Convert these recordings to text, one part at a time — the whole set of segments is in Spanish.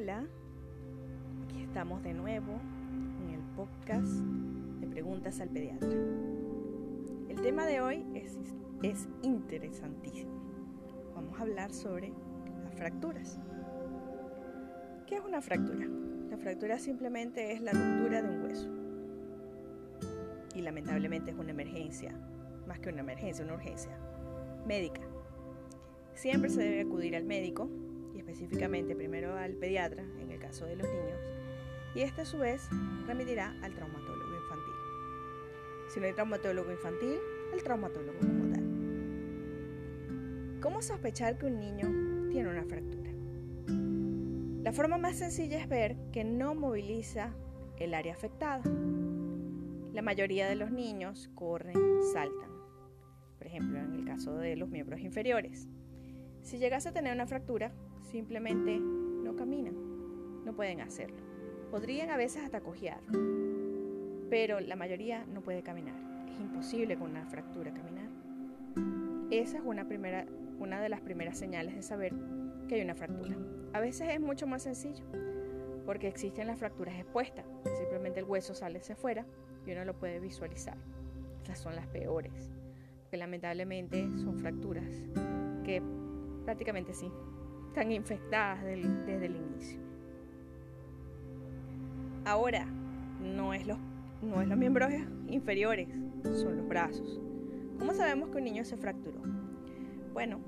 Hola, aquí estamos de nuevo en el podcast de Preguntas al Pediatra. El tema de hoy es, es interesantísimo. Vamos a hablar sobre las fracturas. ¿Qué es una fractura? La fractura simplemente es la ruptura de un hueso. Y lamentablemente es una emergencia, más que una emergencia, una urgencia médica. Siempre se debe acudir al médico específicamente primero al pediatra en el caso de los niños y este a su vez remitirá al traumatólogo infantil. Si no hay traumatólogo infantil, el traumatólogo como tal. ¿Cómo sospechar que un niño tiene una fractura? La forma más sencilla es ver que no moviliza el área afectada. La mayoría de los niños corren, saltan, por ejemplo en el caso de los miembros inferiores. Si llegase a tener una fractura, simplemente no caminan, no pueden hacerlo. Podrían a veces hasta cojear, pero la mayoría no puede caminar. Es imposible con una fractura caminar. Esa es una, primera, una de las primeras señales de saber que hay una fractura. A veces es mucho más sencillo, porque existen las fracturas expuestas, simplemente el hueso sale hacia afuera y uno lo puede visualizar. Estas son las peores, que lamentablemente son fracturas que prácticamente sí, están infectadas desde el inicio. Ahora, no es, los, no es miembros inferiores, son los brazos. ¿Cómo sabemos que un niño se fracturó? Bueno,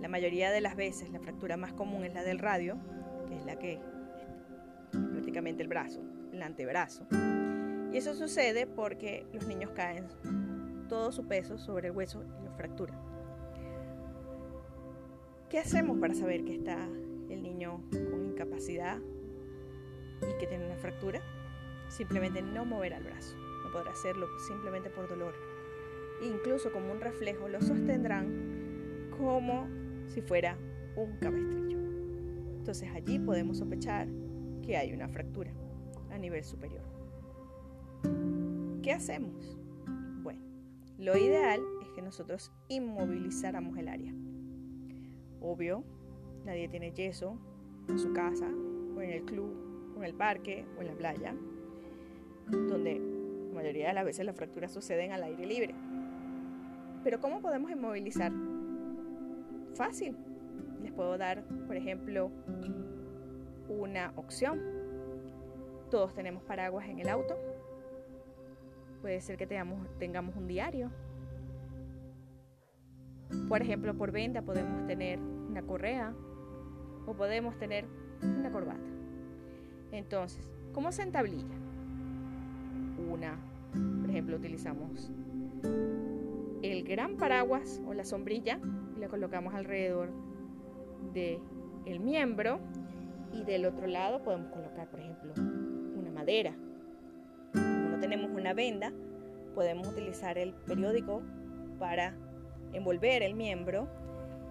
la mayoría de las veces la fractura más común es la del radio, que es la que prácticamente el brazo, el antebrazo. Y eso sucede porque los niños caen todo su peso sobre el hueso y lo fracturan. ¿Qué hacemos para saber que está el niño con incapacidad y que tiene una fractura? Simplemente no mover al brazo. No podrá hacerlo simplemente por dolor. incluso como un reflejo lo sostendrán como si fuera un cabestrillo. Entonces allí podemos sospechar que hay una fractura a nivel superior. ¿Qué hacemos? Bueno, lo ideal es que nosotros inmovilizáramos el área. Obvio, nadie tiene yeso en su casa, o en el club, o en el parque, o en la playa, donde la mayoría de las veces las fracturas suceden al aire libre. Pero ¿cómo podemos inmovilizar? Fácil. Les puedo dar, por ejemplo, una opción. Todos tenemos paraguas en el auto. Puede ser que tengamos, tengamos un diario. Por ejemplo, por venta podemos tener una correa o podemos tener una corbata. Entonces, ¿cómo se entablilla? Una, por ejemplo, utilizamos el gran paraguas o la sombrilla la colocamos alrededor del el miembro y del otro lado podemos colocar, por ejemplo, una madera. Como no tenemos una venda, podemos utilizar el periódico para envolver el miembro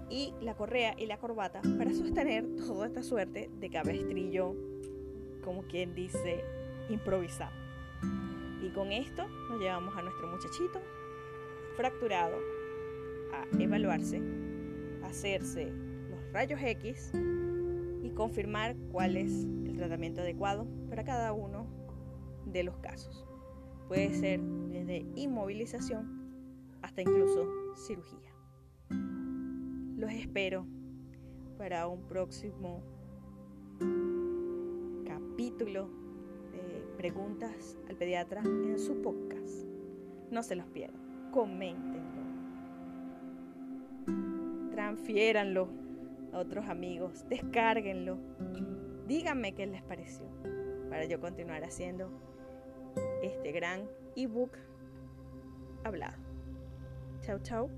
y la correa y la corbata para sostener toda esta suerte de cabestrillo, como quien dice, improvisado. Y con esto nos llevamos a nuestro muchachito fracturado a evaluarse, hacerse los rayos X y confirmar cuál es el tratamiento adecuado para cada uno de los casos. Puede ser desde inmovilización hasta incluso cirugía. Los espero para un próximo capítulo de preguntas al pediatra en su podcast. No se los pierdan, coméntenlo, transfiéranlo a otros amigos, descárguenlo, díganme qué les pareció para yo continuar haciendo este gran ebook hablado. Tchau, tchau.